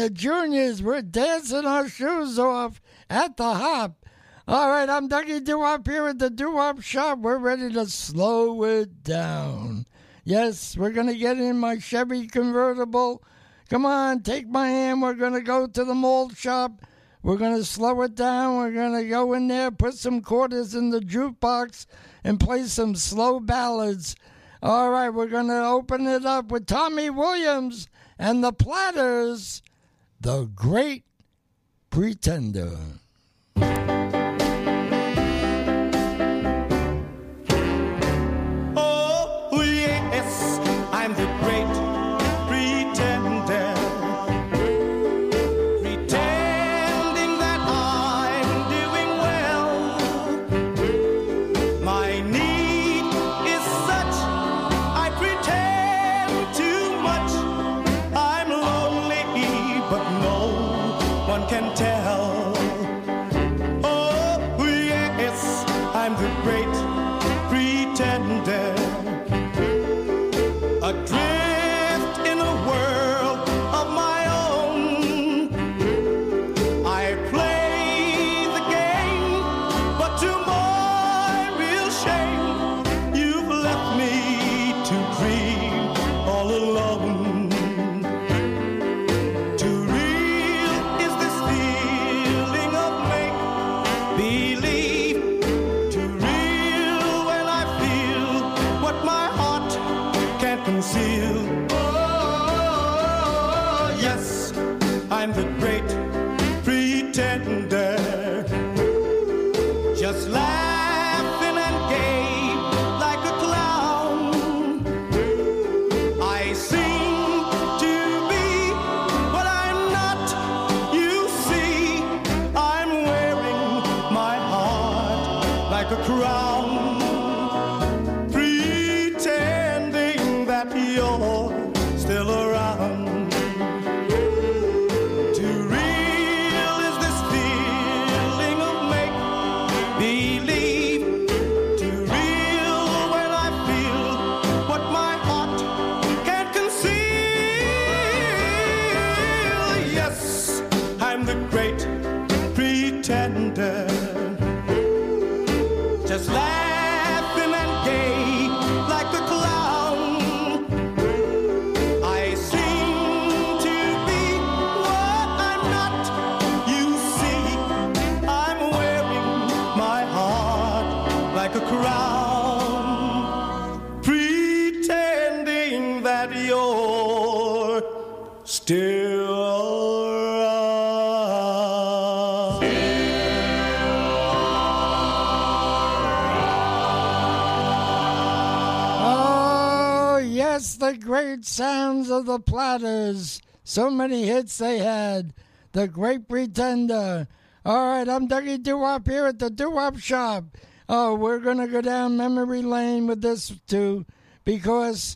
The Juniors, we're dancing our shoes off at the hop. All right, I'm Dougie Doo-Wop here at the Doo-Wop Shop. We're ready to slow it down. Yes, we're going to get in my Chevy convertible. Come on, take my hand. We're going to go to the malt shop. We're going to slow it down. We're going to go in there, put some quarters in the jukebox, and play some slow ballads. All right, we're going to open it up with Tony Williams and the Platters, The Great Pretender. Sounds of the Platters. So many hits they had. The Great Pretender. All right, I'm Dougie Doo-Wop here at the Doo-Wop Shop. Oh, we're going to go down memory lane with this too because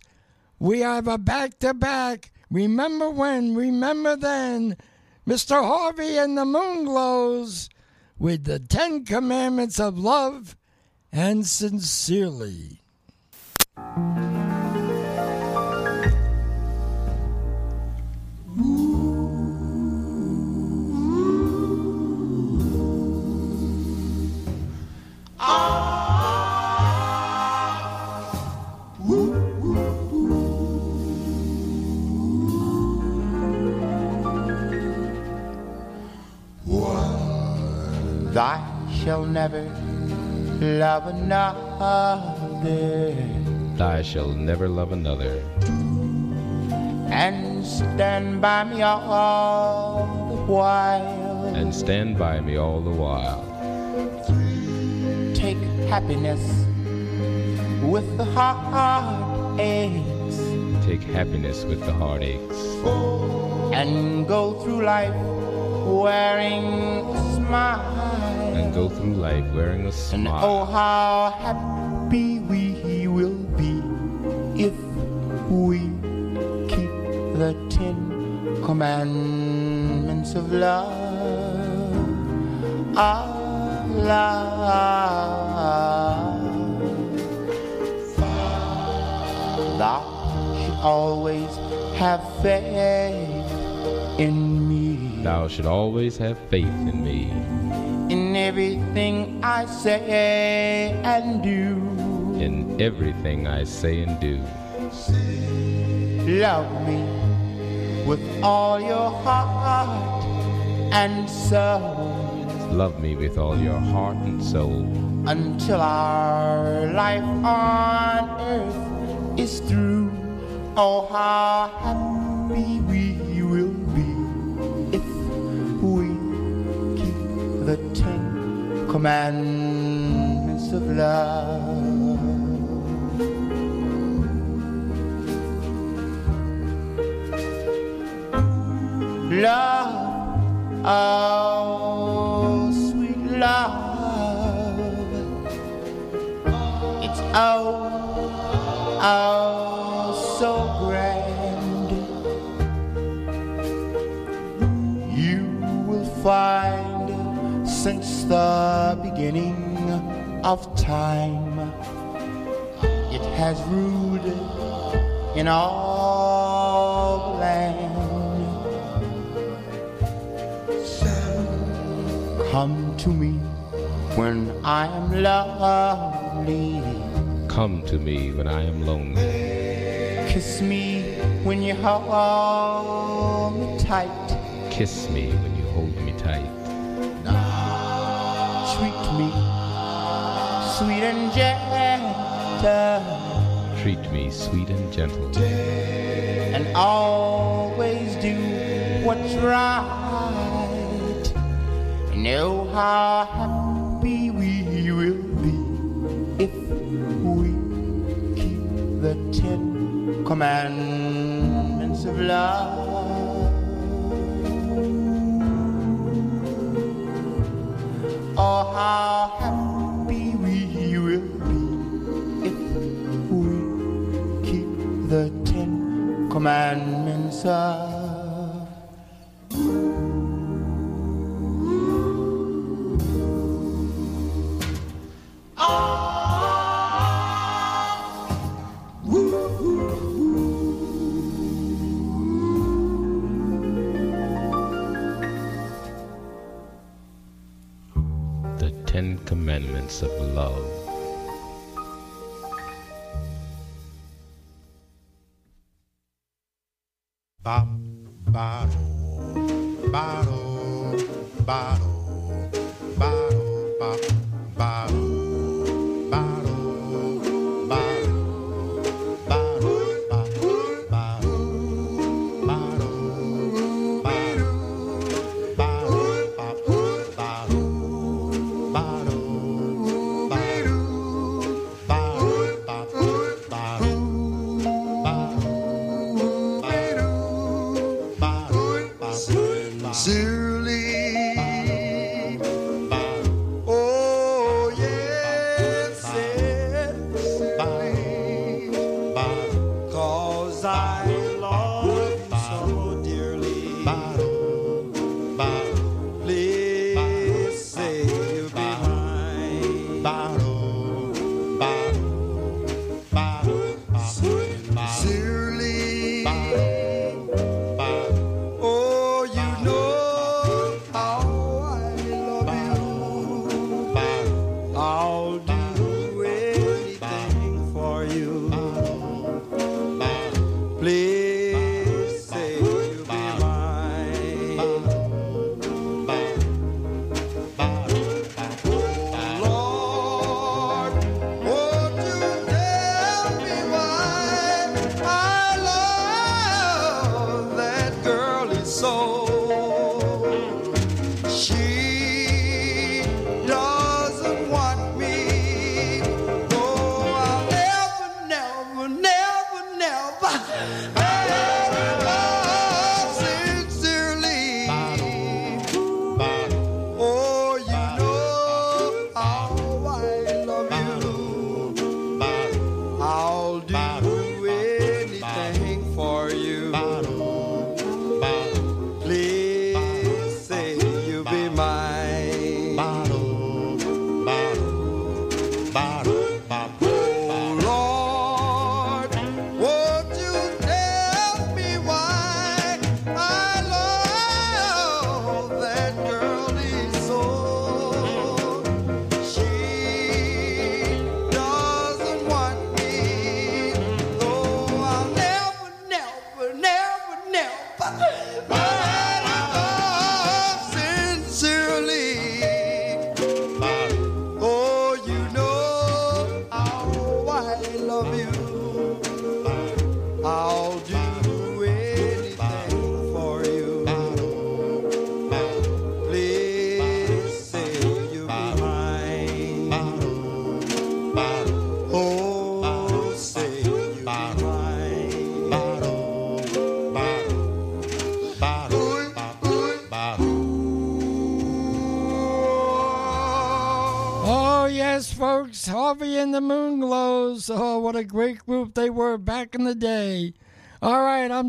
we have a back-to-back. Remember when, remember then. Mr. Harvey and the Moonglows with the Ten Commandments of Love and Sincerely. Thou shall never love another Thou shalt never love another, and stand by me all the while. and stand by me all the while. Take happiness with the heartaches Take happiness with the heartaches, and go through life wearing a smile. and go through life wearing a smile. And oh, how happy we will be if we keep the Ten Commandments of love. Of love. Thou should always have faith in me. Thou should always have faith in me. In everything I say and do. in everything I say and do. Love me with all your heart and soul Love me with all your heart and soul until our life on earth is through. Oh, how happy we will be if we keep the Ten Commandments of love. Love, oh love, it's oh, oh so grand. You will find since the beginning of time, it has ruled in all the Come to me when I am lonely. Come to me when I am lonely. Kiss me when you hold me tight. Kiss me when you hold me tight. Treat me sweet and gentle. Treat me sweet and gentle. And always do what's right. Know how happy we will be if we keep the Ten Commandments of love. Oh, how happy we will be if we keep the Ten Commandments of of Love.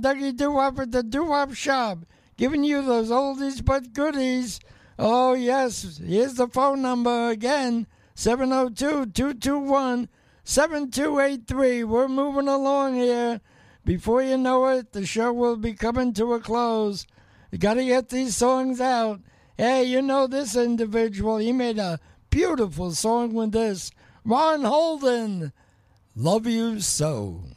Dougie Doo-Wop at the Doo-Wop Shop, giving you those oldies but goodies. Oh, yes, here's the phone number again 702 221 7283. We're moving along here. Before you know it, the show will be coming to a close. You got to get these songs out. Hey, you know this individual. He made a beautiful song with this. Ron Holden, Love You So.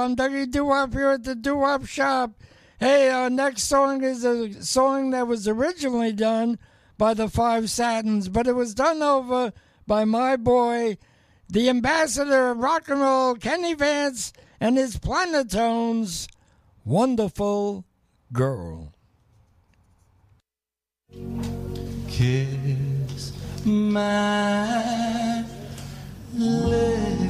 on Dougie Doo-Wop here at the Doo-Wop Shop. Hey, our next song is a song that was originally done by the Five Satins, but it was done over by my boy, the ambassador of rock and roll, Kenny Vance, and his Planotones, Wonderful Girl. Kiss my lips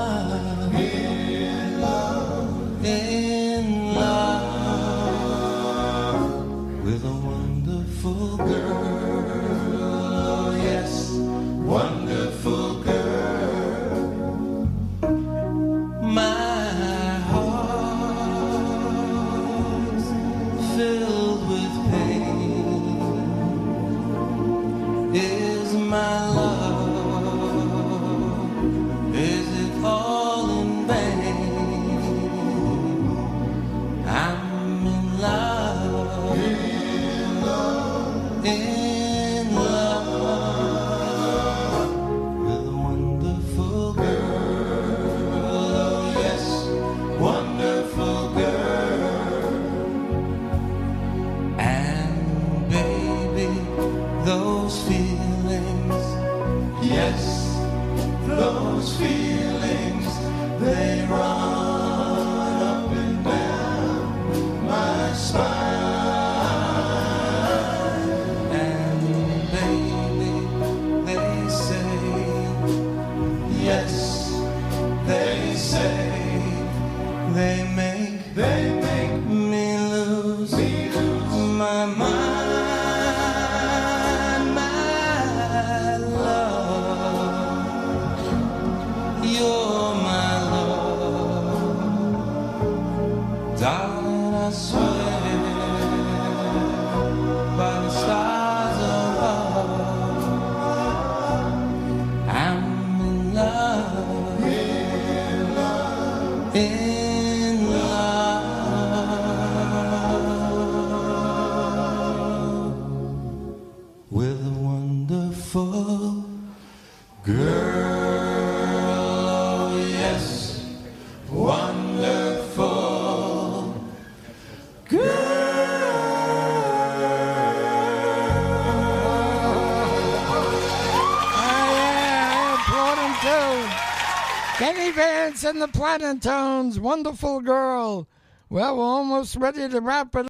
the Planotones, Wonderful Girl. Well, we're almost ready to wrap it up.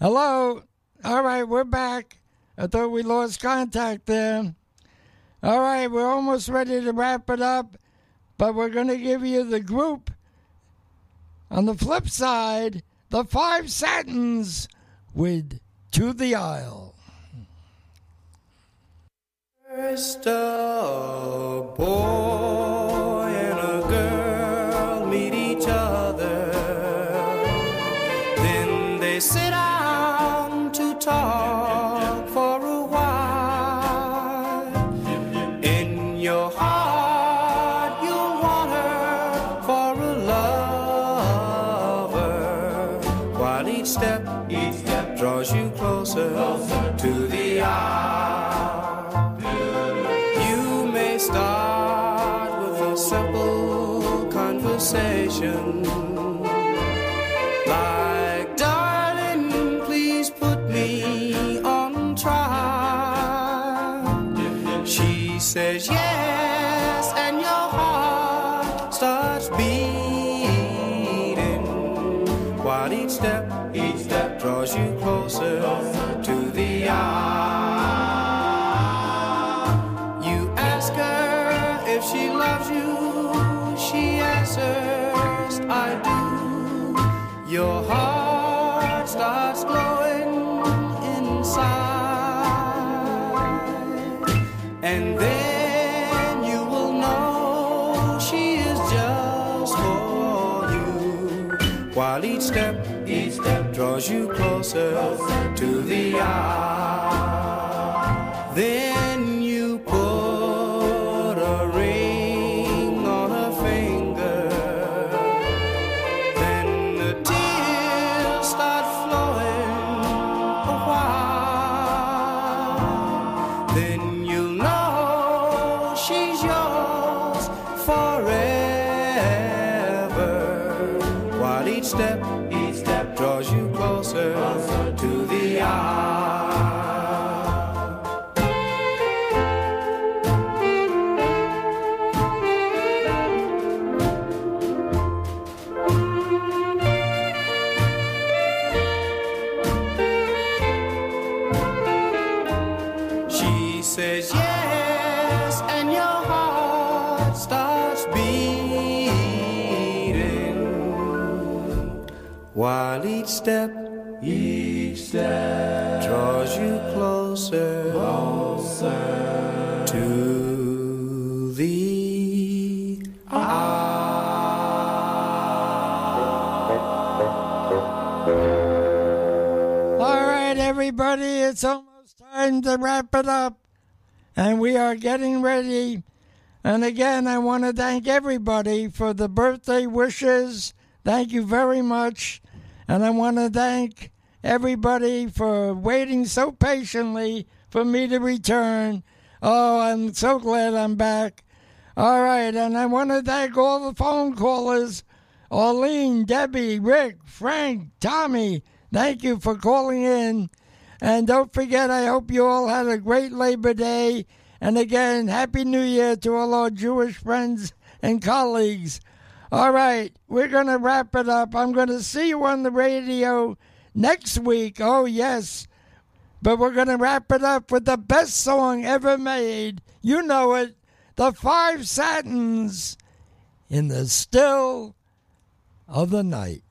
Hello. All right, we're back. I thought we lost contact there. All right, we're almost ready to wrap it up, but we're going to give you the group. On the flip side, the five satins with To the Aisle. First a boy. Draws you closer to the eye. Then to wrap it up. And we are getting ready. And again, I want to thank everybody for the birthday wishes. Thank you very much. And I want to thank everybody for waiting so patiently for me to return. Oh, I'm so glad I'm back. All right, and I want to thank all the phone callers Arlene, Debbie, Rick, Frank, Tommy. Thank you for calling in. And don't forget, I hope you all had a great Labor Day. And again, Happy New Year to all our Jewish friends and colleagues. All right, we're going to wrap it up. I'm going to see you on the radio next week. Oh, yes. But we're going to wrap it up with the best song ever made. You know it. The Five Satins in the Still of the Night.